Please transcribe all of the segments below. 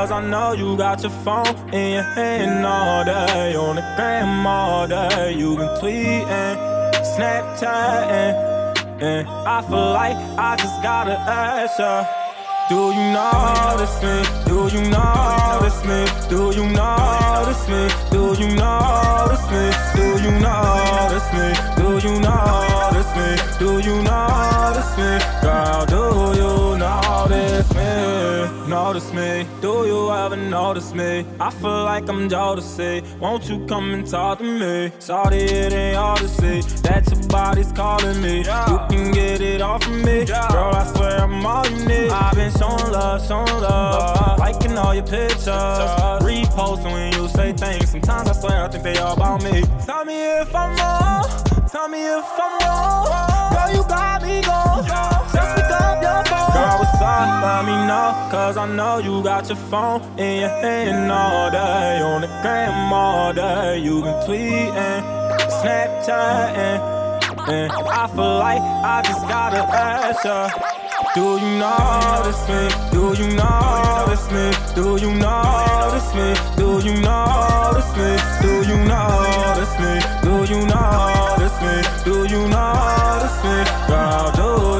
Cause I know you got your phone in your hand all day. On the gram all day. You been tweeting, Snapchatting. And I feel like I just gotta ask ya. Do you notice me? Do you notice me? Do you notice me? Do you notice me? Do you notice me? Do you notice me? Do you notice me? Girl, do you notice me? Notice me? Do you ever notice me? I feel like I'm Jodeci. Won't you come and talk to me? Sorry, it ain't all to see that your body's calling me. You can get it off of me, girl. I swear I'm all you need. I've been showing love, showing love, uh-huh. liking all your pictures, uh-huh. reposting when you say things. Sometimes I swear I think they all about me. Tell me if I'm wrong. Tell me if I'm wrong. Cause I know you got your phone in your hand all day. On the gram all day. You been tweeting, Snapchatting. And I feel like I just gotta ask ya. Do you notice me? Do you notice me? Do you notice me? Do you notice me? Do you notice me? Do you notice me? Do you notice me? Girl, do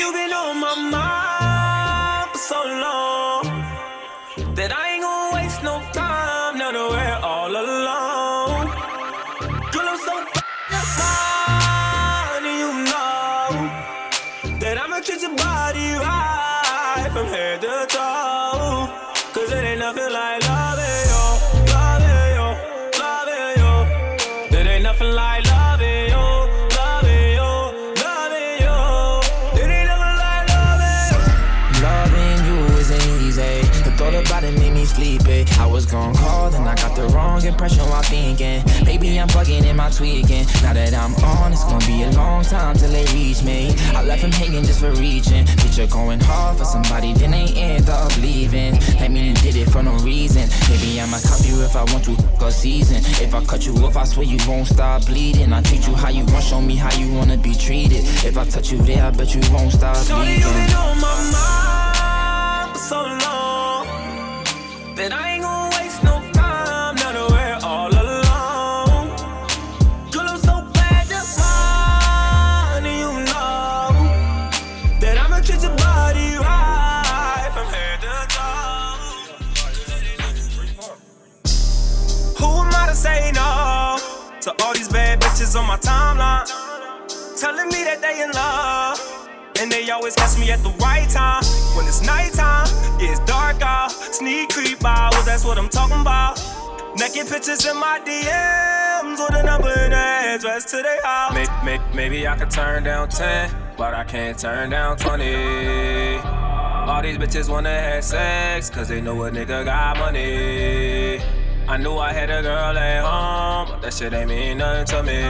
you been on my mind impression while thinking. Maybe I'm bugging in my tweaking. Now that I'm on, it's gonna be a long time till they reach me. I left him hanging just for reaching. Picture going hard for somebody, then they end up leaving. Like me, did it for no reason. Maybe I'ma cop you if I want to, go season. If I cut you off, I swear you won't stop bleeding. I treat you how you want, show me how you wanna be treated. If I touch you there, I bet you won't stop Shorty, you bleeding. been on my mind for so long that I bitches on my timeline? Telling me that they in love. And they always catch me at the right time. When it's nighttime, yeah, it's dark out. Sneak creep out, that's what I'm talking about. Naked pictures in my DMs with a number and an address to their house. Maybe, maybe I could turn down 10, but I can't turn down 20. All these bitches wanna have sex, cause they know a nigga got money. I knew I had a girl at home, but that shit ain't mean nothing to me.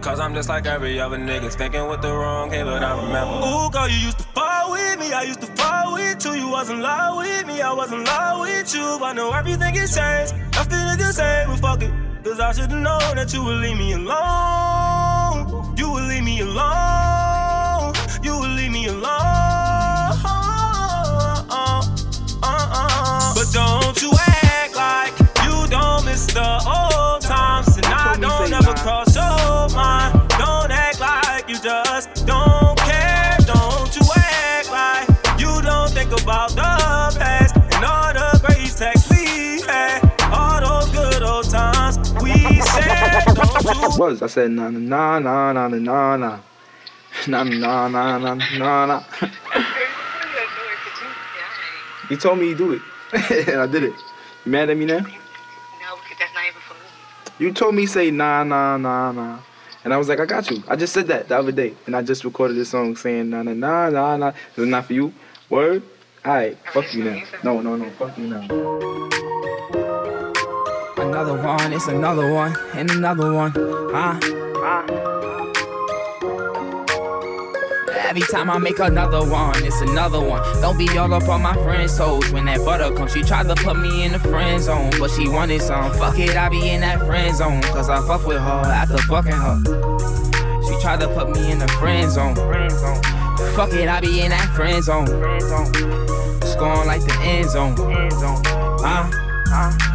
Cause, I'm just like every other nigga, thinking with the wrong head, but I remember. Ooh, girl, you used to fall with me, I used to fall with you. You wasn't in love with me, I wasn't in love with you. I know everything has changed, I feel the same, but fuck it. Cause I should've known that you would leave me alone. You would leave me alone. Was. I said na na na na na na na na na na na na na. You told me you do it, and I did it. You mad at me now? No, because that's not even for me. You told me say nah nah nah nah, and I was like I got you. I just said that the other day, and I just recorded this song saying nah nah nah nah nah. It's not for you. Word. Alright, fuck you now. No no no, fuck you now. Another one, it's another one, and another one. Huh? Every time I make another one, it's another one. Don't be all up on my friend's toes. When that butter comes, she tried to put me in the friend zone. But she wanted some. Fuck it, I be in that friend zone. Cause I fuck with her after fucking her. She tried to put me in the friend zone. Fuck it, I be in that friend zone. It's going like the end zone. Uh, uh.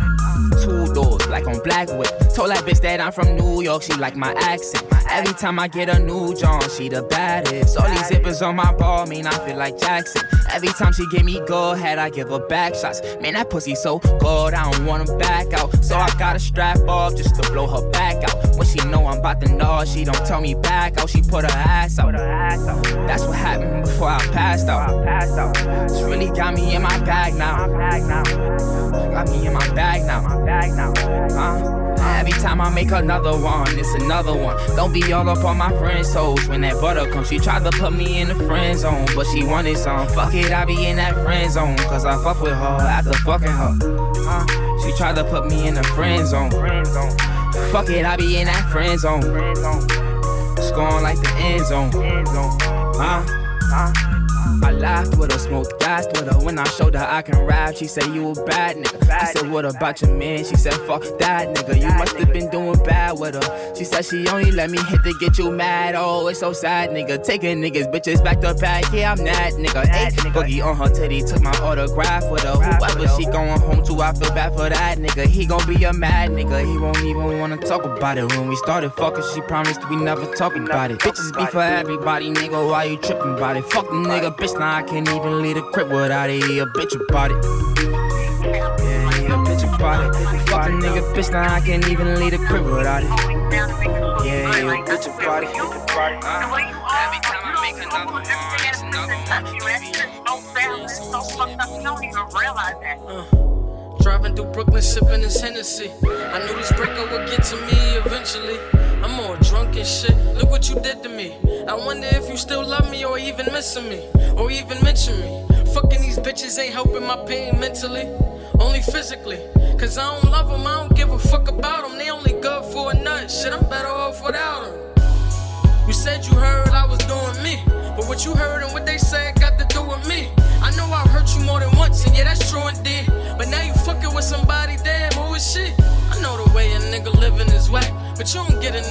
Two doors, like on Black Whip. Told that bitch that I'm from New York, she like my accent. Every time I get a new John, she the baddest. All these zippers on my ball mean I feel like Jackson. Every time she give me go ahead, I give her back shots. Man, that pussy so cold, I don't wanna back out. So I gotta strap off just to blow her back out. When she know I'm about to know, she don't tell me back out. She put her ass out. That's what happened before I passed out. It's really got me in my bag now. Got me in my bag now. Uh. Every time I make another one, it's another one. Don't be all up on my friend's toes. When that butter comes, she tried to put me in the friend zone, but she wanted some. Fuck it, I be in that friend zone, cause I fuck with her after fucking her. Uh, she tried to put me in the friend zone. Fuck it, I be in that friend zone. Scoring like the end zone. Uh, uh. I laughed with her, smoked gas with her. When I showed her I can rap, she said, You a bad nigga. I said, What about your man? She said, Fuck that nigga. You must have been doing bad with her. She said, She only let me hit to get you mad. Oh, it's so sad, nigga. Taking niggas, bitches back to back. Yeah, I'm that nigga. Hey, boogie on her titty, took my autograph with her. Whoever she going home to, I feel bad for that nigga. He gon' be a mad nigga. He won't even wanna talk about it. When we started fucking, she promised we never talk about it. Bitches be for everybody, nigga. Why you tripping about it? Fuck the nigga, bitch. Now I can't even leave the crib without it. He a bitch about it. Yeah, bitch about it. Fuck a nigga, bitch. Now I can't even leave the crib without it. Yeah, bitch about it. Uh, every time I make another one, it's another one. Driving through Brooklyn, sipping this Hennessy. I knew this breakup would get to me eventually. I'm more drunk and shit. Look what you did to me. I wonder if you still love me or even missing me, or even mention me. Fucking these bitches ain't helping my pain mentally, only physically. Cause I don't love them, I don't give a fuck about them. They only good for a nut. Shit, I'm better off without them. You said you heard I was doing me, but what you heard and what they said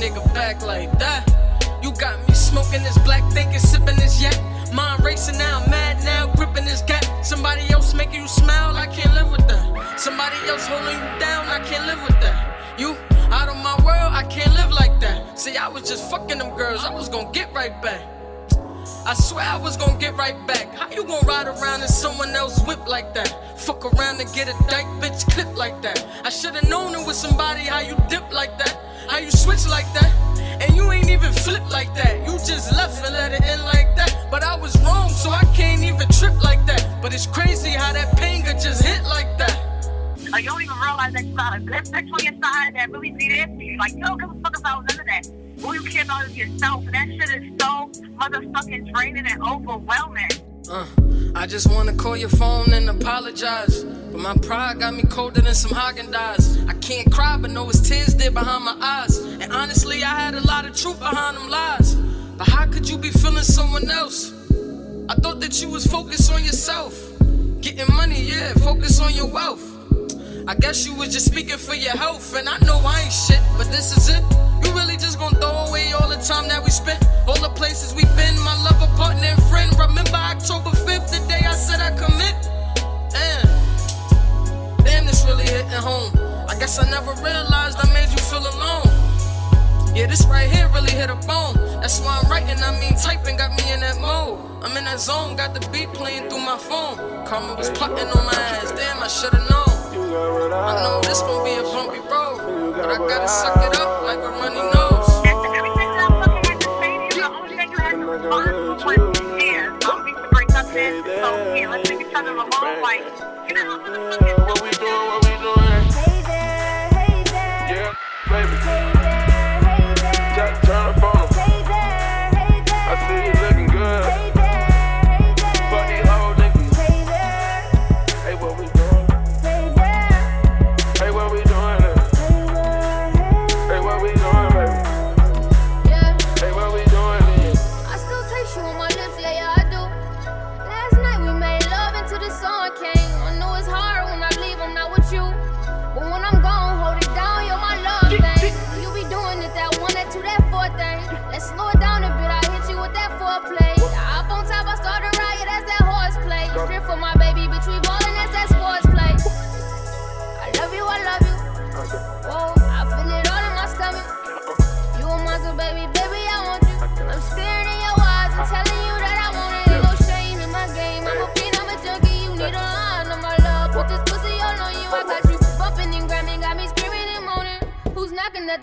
nigga back like that. You got me smoking this black, thinking, sipping this yak. Mind racing now, mad now, gripping this gap. Somebody else making you smile, I can't live with that. Somebody else holding you down, I can't live with that. You out of my world, I can't live like that. See, I was just fucking them girls, I was gonna get right back. I swear I was gonna get right back. How you gonna ride around in someone else whip like that? Fuck around and get a dyke bitch clip like that. I should've known it was somebody how you dip like that. How you switch like that? And you ain't even flip like that. You just left and let it in like that. But I was wrong, so I can't even trip like that. But it's crazy how that pain could just hit like that. Like, you don't even realize that you got a good bitch on your side that really be there for you. Like, you don't give a fuck about none of that. All you care about is yourself. And that shit is so motherfucking draining and overwhelming. Uh, I just wanna call your phone and apologize. But my pride got me colder than some Haagen-Dazs. I can't cry, but know it's tears there behind my eyes. And honestly, I had a lot of truth behind them lies. But how could you be feeling someone else? I thought that you was focused on yourself. Getting money, yeah, focus on your wealth. I guess you was just speaking for your health, and I know I ain't shit, but this is it. You really just gonna throw away all the time that we spent, all the places we've been, my lover, partner, and friend. Remember October 5th, the day I said I commit? Hitting home. I guess I never realized I made you feel alone. Yeah, this right here really hit a bone. That's why I'm writing, I mean typing got me in that mode. I'm in that zone, got the beat playing through my phone. Karma was plotting on my ass, damn, I should've known. I know this gon' be a bumpy road, but I gotta suck it up like a runny nose. Tears. Don't need to. So, yeah, let's leave each other alone. Like, What we doing? What we doing? Hey there, hey there, Yeah, baby. hey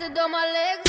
At the? My legs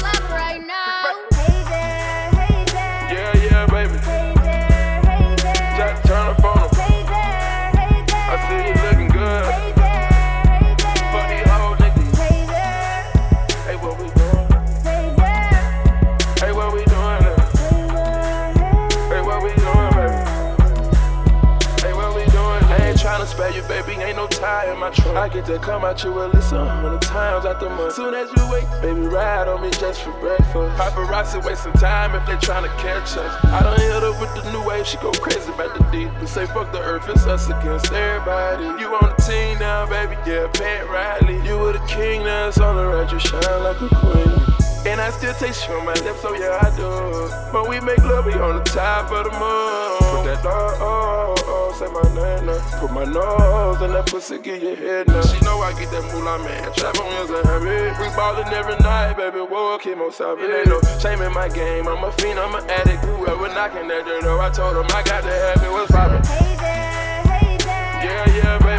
trunk. I get to come out you at least a hundred times out the month. Soon as you wake, baby, ride on me just for breakfast. Paparazzi wasting time if they tryna catch us. I done hit her with the new wave, she go crazy about the deep. But say fuck the earth, it's us against everybody. You on the team now, baby, yeah, Pat Riley. You were the king, now it's on the right, you shine like a queen. And I still taste you on my lips, so yeah, I do. But we make love, we on the top of the moon. Put that dog, oh, oh, say my name now. Put my nose in that pussy, get your head now. She know I get that moolah, man. Trap on wheels and habit. We ballin' every night, baby. Whoa, chemo savage. Ain't no shame in my game. I'm a fiend, I'm an addict. Whoever knocking at the door, I told him I got to have it. What's poppin'? Hey there, hey there. Yeah, yeah, baby.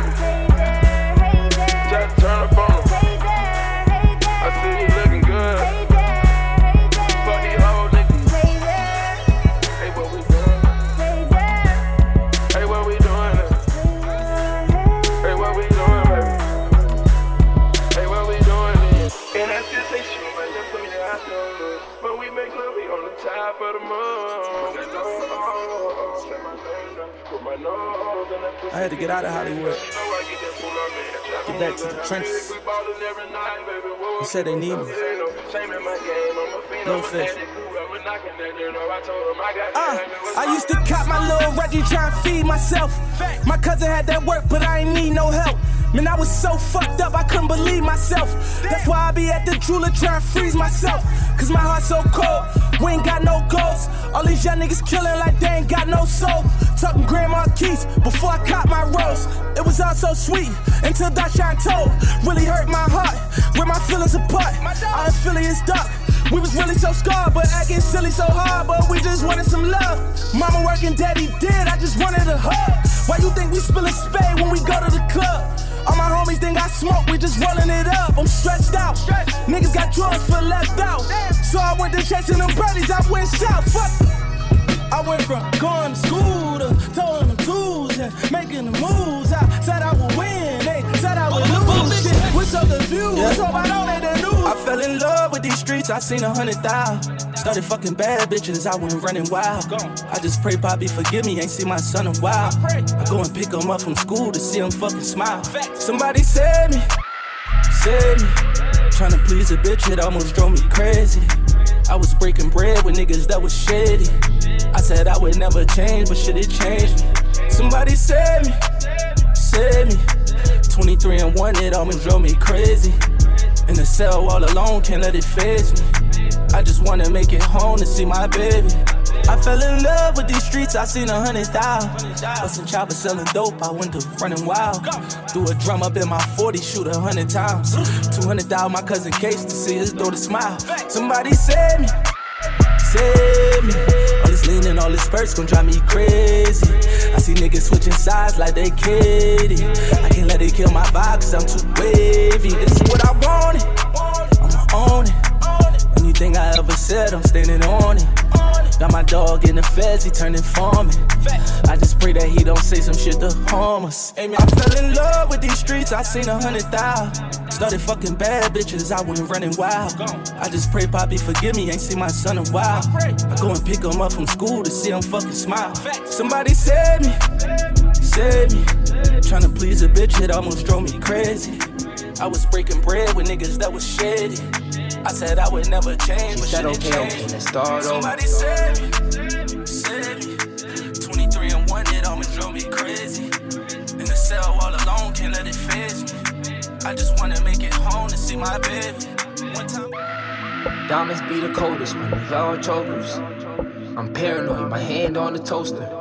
I had to get out of Hollywood. Get back to the trenches. They said they need me. No fish. to Uh, I used to cop my little Reggie trying to feed myself. My cousin had that work, but I ain't need no help. Man, I was so fucked up, I couldn't believe myself. That's why I be at the jeweler trying to freeze myself. Cause my heart's so cold, we ain't got no goals. All these young niggas killing like they ain't got no soul. Talking Grandma Keys before I caught my rose. It was all so sweet until Dashawn told. Really hurt my heart, ripped my feelings apart. Our affiliates dark. We was really so scarred, but acting silly so hard, but we just wanted some love. Mama working, daddy did, I just wanted a hug. Why you think we spillin' spade when we go to the club? All my homies think I smoke, we just rollin' it up. I'm stressed out. Niggas got drugs for left out. So I went to chasing them birdies, I went south. Fuck. I went from going to school to throwing them tools and making the moves. I said I would win, they said I would oh, lose. Shit, we're so confused. Hope I don't the news. I fell in love with these streets, I seen a hundred thousand. Started fucking bad bitches, I went running wild. I just pray Bobby forgive me, ain't see my son in a while. I go and pick him up from school to see him fucking smile. Somebody said me, said me. Tryna please a bitch, it almost drove me crazy. I was breaking bread with niggas that was shady. I said I would never change, but shit, it changed me. Somebody said me, said me. 23 and 1, it almost drove me crazy. In the cell all alone, can't let it phase me. I just wanna make it home to see my baby. I fell in love with these streets, I seen a hundred thousand. Bustin' choppers selling dope, I went to running wild. Threw a drum up in my 40, shoot a hundred times. 200 thousand my cousin Case to see his daughter smile. Somebody said me, said me. All this leaning, all this spurts gon' drive me crazy. I see niggas switching sides like they kitty. I can't let it kill my vibe cause I'm too wavy. This is what I wanted, I'ma own it. Anything I ever said, I'm standing on it. Got my dog in the feds, he turning foreman. I just pray that he don't say some shit to harm us. Amen. I fell in love with these streets, I seen a hundred thousand. Started fucking bad bitches, I went running wild. I just pray Poppy forgive me, ain't seen my son in a while. I go and pick him up from school to see him fucking smile. Somebody said me, said me. Tryna please a bitch, it almost drove me crazy. I was breaking bread with niggas that was shady. I said I would never change, but said, okay, okay, let's start over. Somebody said me, said me. 23 and 1, it almost drove me crazy. In the cell all alone, can't let it phase me. I just wanna make it home to see my baby. One time. Diamonds be the coldest when they all chokers. I'm paranoid, my hand on the toaster.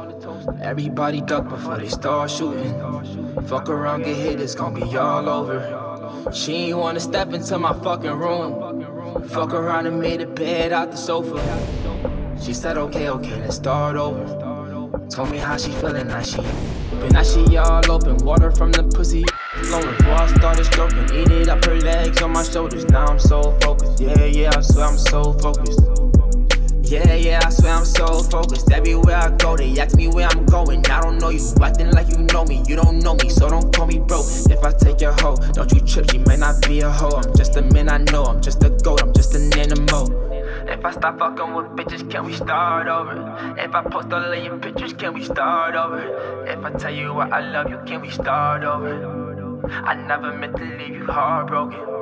Everybody duck before they start shooting. Fuck around, get hit, it's gonna be all over. She ain't wanna step into my fucking room. Fuck around and made a bed out the sofa. She said, okay, okay, let's start over. Told me how she feeling, now she. But now she all open, water from the pussy flowing. Before I started stroking, eat it up her legs on my shoulders. Now I'm so focused, yeah, yeah, I swear I'm so focused. Yeah, yeah, I swear I'm so focused. Everywhere I go, they ask me where I'm going. I don't know you, acting like you know me. You don't know me, so don't call me bro. If I take your hoe, don't you trip, she may not be a hoe. I'm just a man I know, I'm just a goat, I'm just an animal. If I stop fucking with bitches, can we start over? If I post all of your pictures, can we start over? If I tell you what I love you, can we start over? I never meant to leave you heartbroken.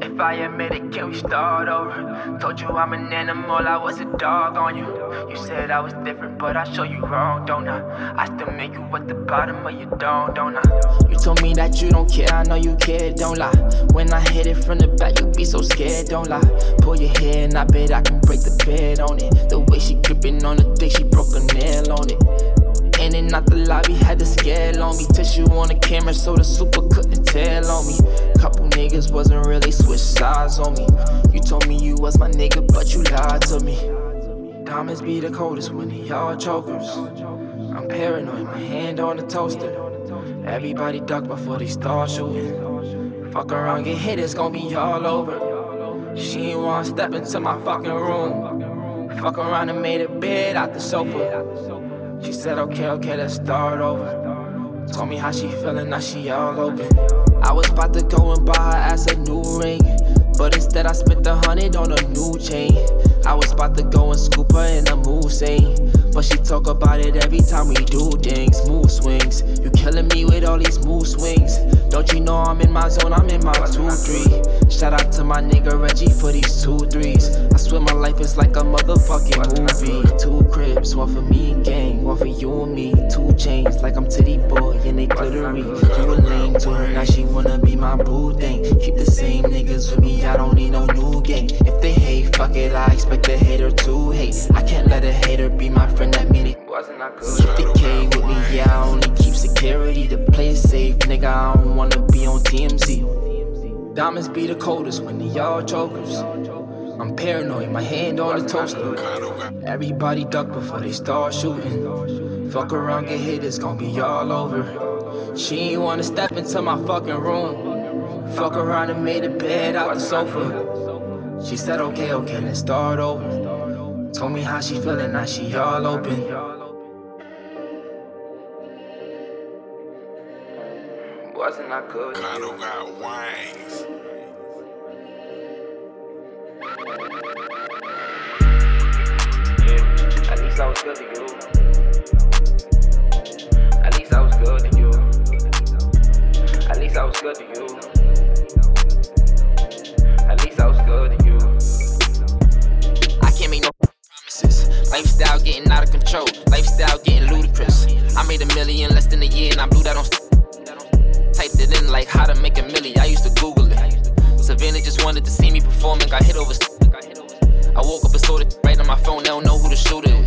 If I admit it, can we start over? Told you I'm an animal, I was a dog on you. You said I was different, but I show you wrong, don't I? I still make you at the bottom of your dome, don't I? You told me that you don't care, I know you care, don't lie. When I hit it from the back, you be so scared, don't lie. Pull your hair and I bet I can break the bed on it. The way she gripping on the dick, she broke a nail on it. And out the lobby, had the scale on me. Tissue on the camera, so the super couldn't tell on me. Couple niggas wasn't really switch sides on me. You told me you was my nigga, but you lied to me. Diamonds be the coldest when they all chokers. I'm paranoid, my hand on the toaster. Everybody duck before they start shooting. Fuck around, get hit, it's gonna be all over. She ain't wanna step into my fucking room. Fuck around and made a bed out the sofa. She said, okay, okay, let's start over. Told me how she feeling, now she all open. I was about to go and buy her ass a new ring. But instead, I spent a hundred on a new chain. I was about to go and scoop her in a mood scene. Eh? But she talk about it every time we do things. Mood swings. You killing me with all these mood swings. Don't you know I'm in my zone? I'm in my 2 3. Shout out to my nigga Reggie for these two threes. I swear my life is like a motherfucking movie. Two cribs, one for me and gang, one for you and me. Two chains, like I'm Tity Boi and they glittery. You a lame to her, now she wanna be my boo thing. Keep the same niggas with me, I don't need no new gang. If they hate, fuck it, I expect the hater to hate. I can't let a hater be my friend, that mean it wasn't not good. Keep the K with me, yeah, I only keep security. The place safe, nigga, I don't wanna be on TMZ. Diamonds be the coldest when they all chokers. I'm paranoid, my hand on the toaster. Everybody duck before they start shooting. Fuck around, get hit, it's gonna be all over. She ain't wanna step into my fucking room. Fuck around and made a bed out the sofa. She said, okay, okay, let's start over. Told me how she feeling, now she all open. Wasn't I good? Kano oh got wings. Yeah, at least I was good to you. At least I was good to you. At least I was good to you. I good to you. I can't make no promises. Lifestyle getting out of control. Lifestyle getting ludicrous. I made a million less than a year and I blew that on. Typed it in like how to make a million. I used to Google it. Savannah just wanted to see me perform and got hit over. I woke up and saw it right on my phone. They don't know who the shooter is.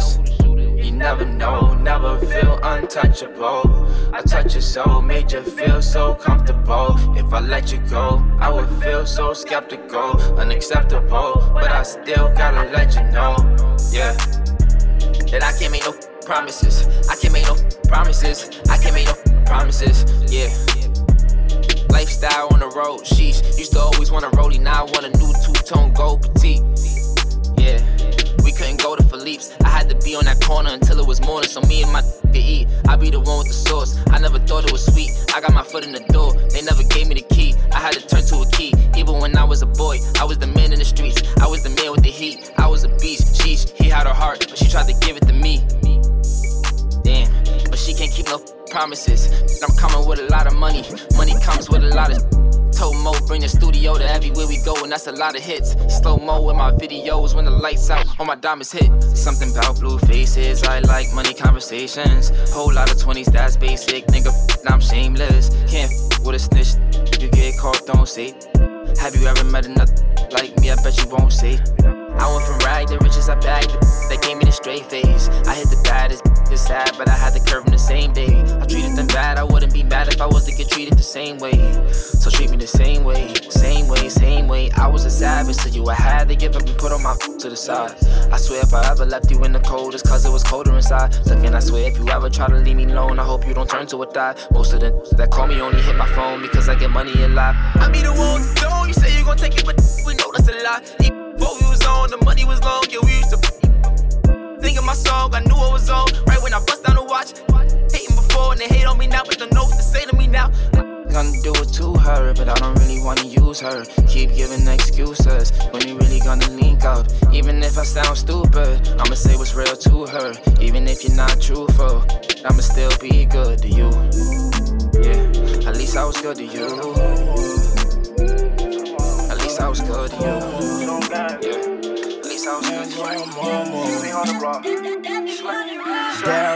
Never know, never feel untouchable. I touch your soul, made you feel so comfortable. If I let you go, I would feel so skeptical, unacceptable. But I still gotta let you know, yeah, that I can't make no promises. I can't make no promises. I can't make no promises, yeah. Lifestyle on the road, sheesh. Used to always want a rollie, now I want a new two-tone gold petite. We couldn't go to Philippe's. I had to be on that corner until it was morning, so me and my could eat. I be the one with the sauce. I never thought it was sweet. I got my foot in the door. They never gave me the key. I had to turn to a key. Even when I was a boy, I was the man in the streets. I was the man with the heat. I was a beast. Sheesh, he had her heart, but she tried to give it to me. She can't keep no promises. I'm coming with a lot of money. Money comes with a lot of. Told Mo bring the studio to everywhere we go, and that's a lot of hits. Slow mo in my videos when the lights out, all my diamonds hit. Something about blue faces, I like money conversations. Whole lot of 20s, that's basic, nigga. I'm shameless. Can't with a snitch. You get caught, don't say. Have you ever met another like me? I bet you won't say. I went from rag to riches, I bagged They gave me the straight face. I hit the baddest, it's sad, but I had the curve in the same day. I treated them bad, I wouldn't be mad if I was to get treated the same way. So treat me the same way, same way, same way. I was a savage to you, I had to give up and put all my to the side. I swear if I ever left you in the cold, it's cause it was colder inside. Looking, I swear if you ever try to leave me alone, I hope you don't turn to a die. Most of the that call me only hit my phone because I get money and lie. I be the one don't, you say you gon' take it, but we know that's a lie. The money was long, yeah, we used to think of my song, I knew I was on. Right when I bust down the watch, hating before and they hate on me now, but the notes to say to me now. Gonna do it to her, but I don't really wanna use her. Keep giving excuses when we really gonna link up. Even if I sound stupid, I'ma say what's real to her. Even if you're not truthful, I'ma still be good to you. Yeah, at least I was good to you. At least I was good to you. Yeah.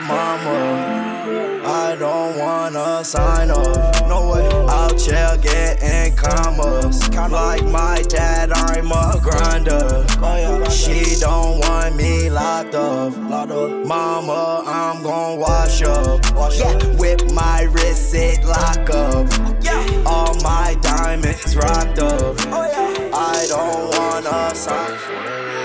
Mama, I don't wanna sign up. No way. Out here getting commas. Kinda like my dad, I'm a grinder. She don't want me locked up. Mama, I'm gon' wash up. Whip my wrist, it lock up. All my diamonds rocked up. I don't wanna sign.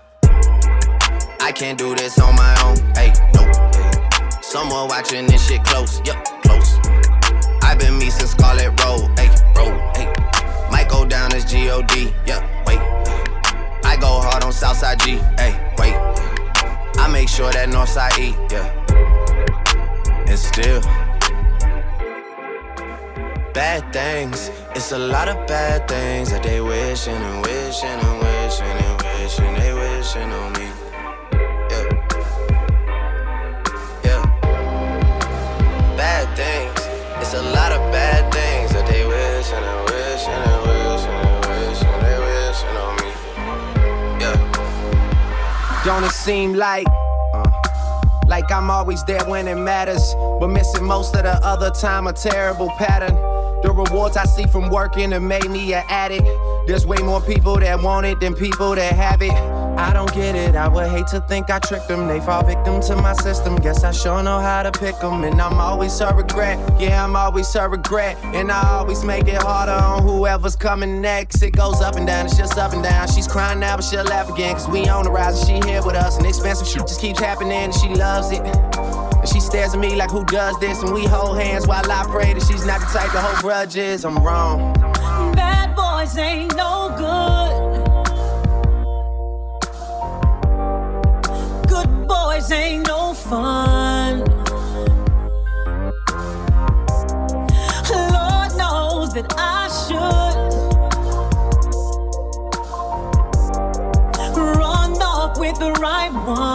I can't do this on my own. Hey, no. Someone watching this shit close. Yup, close. I've been me since Scarlett Road. Hey, road. Hey. Might go down as G-O-D. Yup, wait. I go hard on Southside G. Hey, wait. I make sure that Northside E. Yeah. And still. Bad things. It's a lot of bad things that they wishing and wishing and wishing and wishing they wishing on me. Don't it seem like like I'm always there when it matters, but missing most of the other time a terrible pattern. The rewards I see from working have made me an addict. There's way more people that want it than people that have it. I don't get it, I would hate to think I tricked them. They fall victim to my system. Guess I sure know how to pick them. And I'm always a regret, yeah, I'm always a regret. And I always make it harder on whoever's coming next. It goes up and down, it's just up and down. She's crying now, but she'll laugh again. Cause we on the rise and she here with us. And expensive shit just keeps happening and she loves it. And she stares at me like, who does this? And we hold hands while I pray that she's not the type to hold grudges. I'm wrong. Bad boys ain't no good. boys ain't no fun. Lord knows that I should run off with the right one.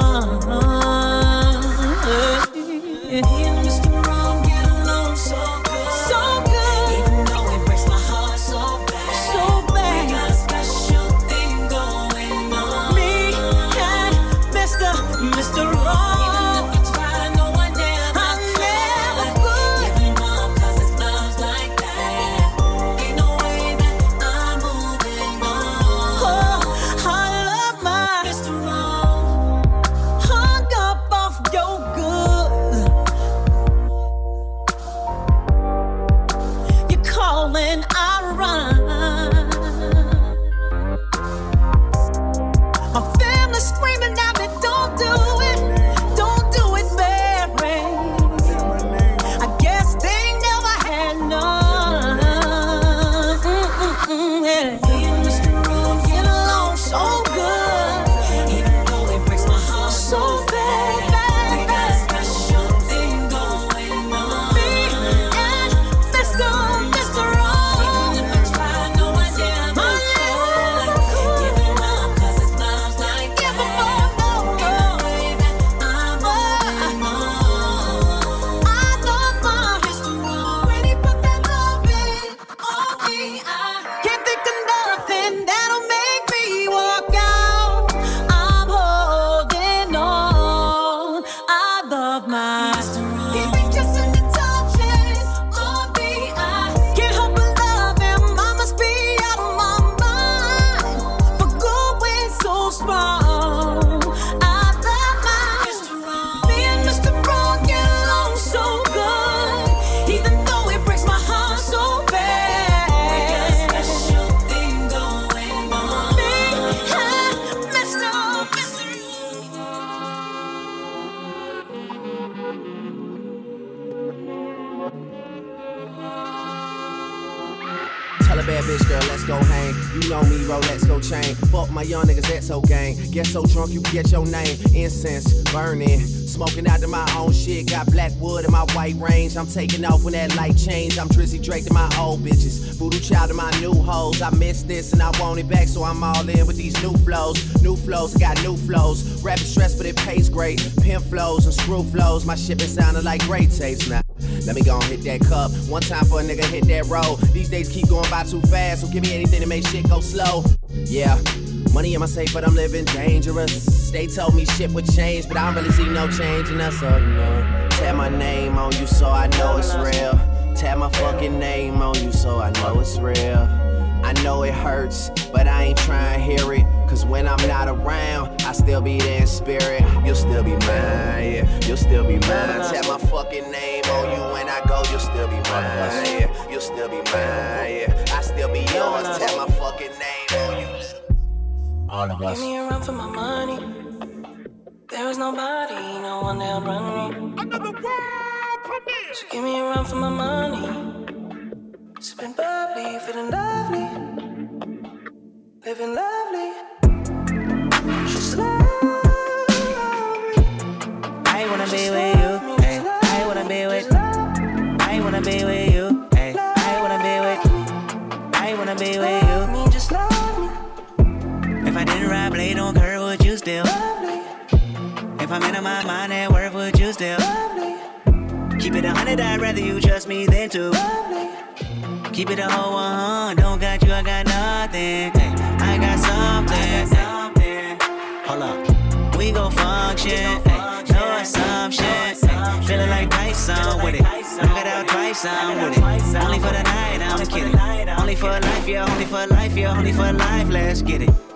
You get your name. Incense burning. Smoking out to my own shit. Got black wood in my white range. I'm taking off when that light change. I'm Drizzy Drake to my old bitches. Voodoo child to my new hoes. I miss this and I want it back, so I'm all in with these new flows. New flows, I got new flows. Rapid stress, but it pays great. Pimp flows and screw flows. My shit been sounding like great tapes now. Let me go and hit that cup. One time for a nigga hit that road. These days keep going by too fast, so give me anything to make shit go slow. Yeah. Money in my safe, but I'm living dangerous. They told me shit would change, but I don't really see no change in us. Oh no. My name on you so I know it's real. Tap my fucking name on you so I know it's real. I know it hurts, but I ain't trying to hear it. Cause when I'm not around, I still be there in spirit. You'll still be mine, yeah. You'll still be mine. Tap my fucking name on you when I go, you'll still be mine, yeah. You'll still be mine, yeah. I still be yours. Tap my fucking name. All of us. Give me a run for my money. There is nobody, no one that'll run me. Another world premiere. So give me a run for my money. Sipping bubbly, feeling lovely. Living lovely. She's eh. I wanna be with you. Hey, I wanna be with. I wanna be with you. Hey, I wanna be with. I wanna be with you. Didn't ride blade on curve, would you still? If I'm in my mind at work, would you still? love me? Keep it a hundred, I'd rather you trust me than two. Keep it a whole one, don't got you, I got nothing. Hey, I got something. Hold up, we gon' function. Hey, no assumption. Hey, feeling like Tyson with it. Knock it out twice, I'm with it. Only for the night, I'm kidding. Only for life, yeah, only for life, yeah, only for life. Let's get it.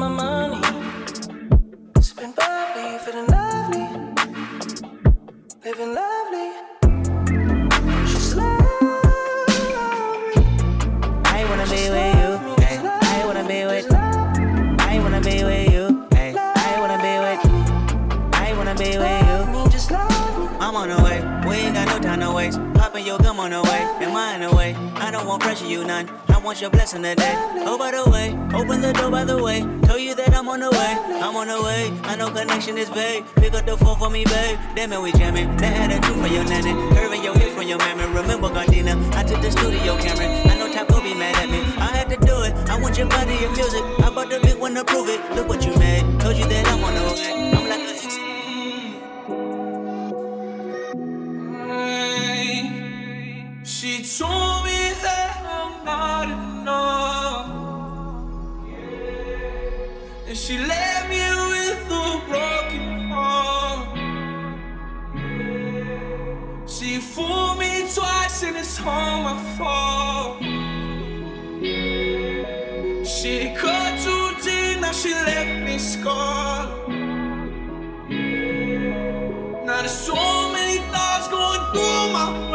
my money. Sipping bubbly, feeling lovely. Living lovely. She's I wanna be with you. I wanna be with. I wanna be with you. I wanna be with. I wanna be with you. me, just love me. I'm on the way. We ain't got no time to waste. Popping your gum on the way. Am I in the way? I don't want pressure, you none. I want your blessing today. Oh, by the way, open the door by the way. Tell you that I'm on the way. I'm on the way. I know connection is vague. Pick up the phone for me, babe. Damn it, we jamming. That had a two for your nanny. Curving your hips from your mammy. Remember Gardena? I took the studio camera. I know will be mad at me. I had to do it. I want your body, your music. I bought the big one to prove it. Look what you made. Told you that I'm on the way. I'm like a She told me that I'm not And she left me with a broken heart. She fooled me twice and it's all my fault. She cut too deep, now she left me scarred. Now there's so many thoughts going through my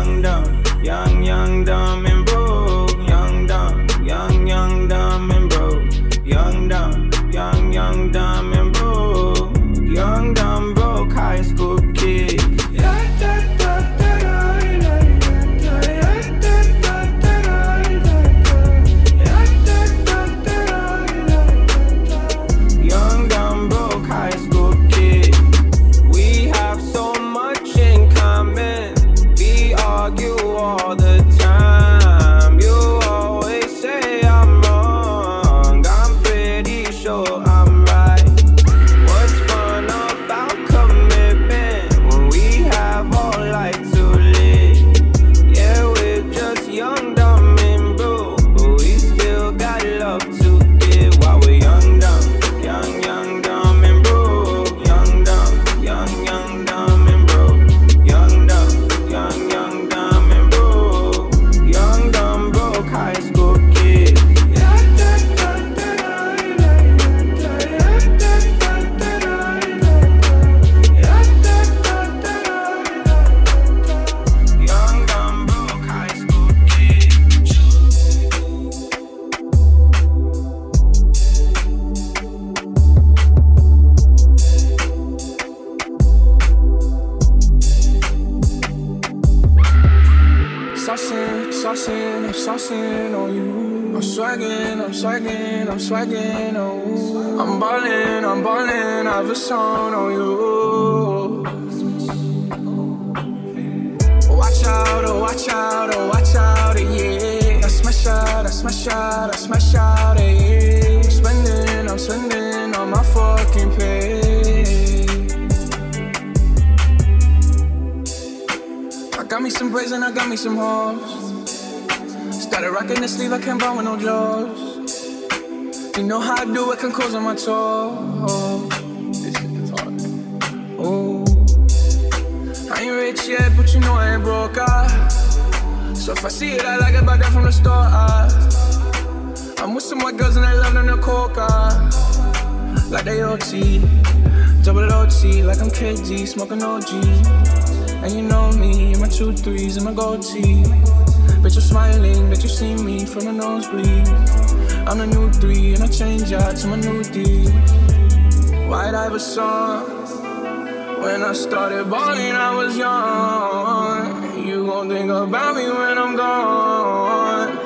young, dumb, young, young, dumb, got me some braids and I got me some hoes. Started rocking the sleeve, I can't buy with no jaws. You know how I do it, can close on my toes. This shit is hard. Oh, I ain't rich yet, but you know I ain't broke. Ah. So if I see it, I like it, buy that from the store. Ah. I'm with some white girls and they love them the coca. Like they OT, double OT, like I'm KD, smoking OG. And you know me, and my two threes and my gold tee. Bitch, you're smiling, bet you see me from the nosebleed. I'm the new three, and I change out to my new D. White Iverson. When I started balling, I was young. You gon' think about me when I'm gone.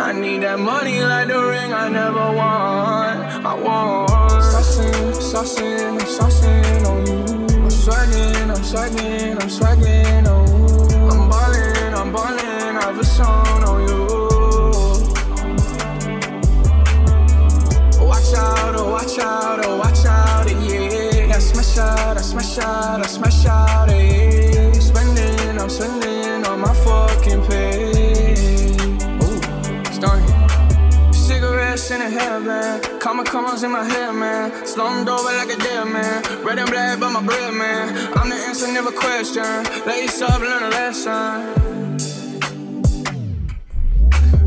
I need that money like the ring I never won. I want. Saucing, saucing, I'm on you. I'm swagging, I'm swagging, I'm swagging on oh. you. I'm ballin', I'm ballin', I have a song on you. Watch out, oh watch out, oh watch out, yeah. I smash out, I smash out, I smash out, yeah. A hairband, comma commas in my hair, man. Slumped over like a dead man. Red and black, but my bread, man. I'm the answer, never question. Lace up, learn a lesson.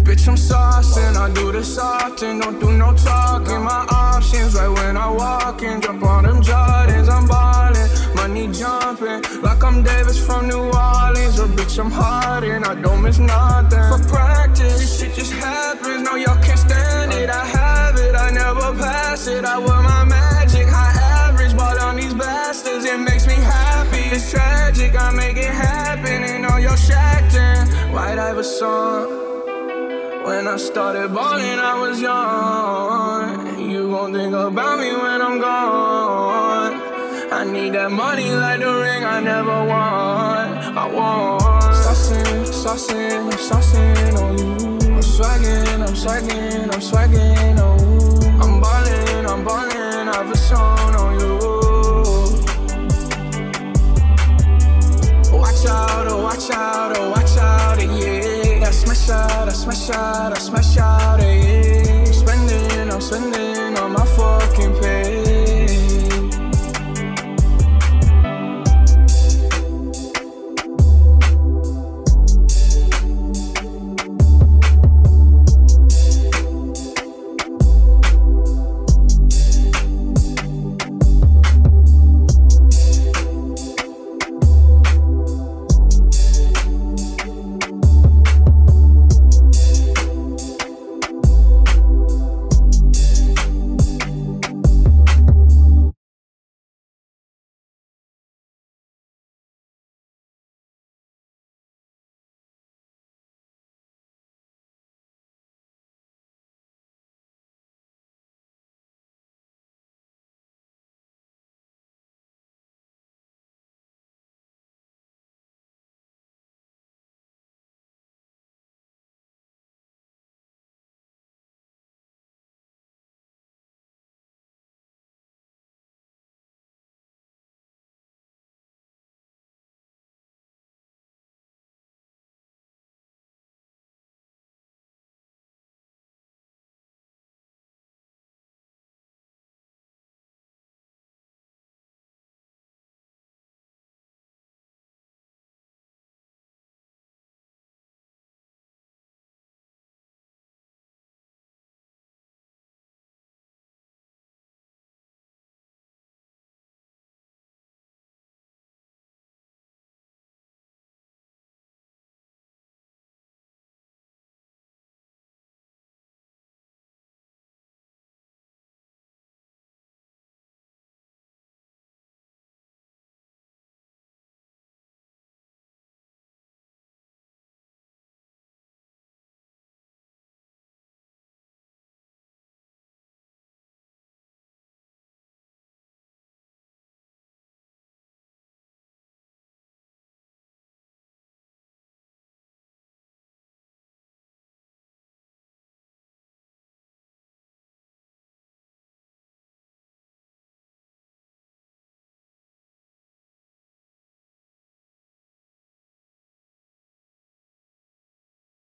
Bitch, I'm saucing, I do this often, don't do no talking. My options right when I walk in, jump on them Jordans, I'm ballin', money jumping, like I'm Davis from New Orleans. Or bitch, I'm hard and I don't miss nothing. For practice, this shit just happens, no, y'all can't stand it. I have it, I never pass it, I wear my magic, high average, ball on these bastards, it makes me happy. It's tragic, I make it happen, and all y'all shacked in. White Iverson. When I started balling, I was young. You gon' think about me when I'm gone. I need that money like the ring I never won. I want. Saucing, I'm saucing on you. I'm swagging, I'm swagging, I'm swagging on you. I'm ballin', I'm ballin', I have a song on you. Watch out, oh watch out, oh watch out, yeah. I smash out, I smash out, I smash out, yeah. I'm spending, I'm spending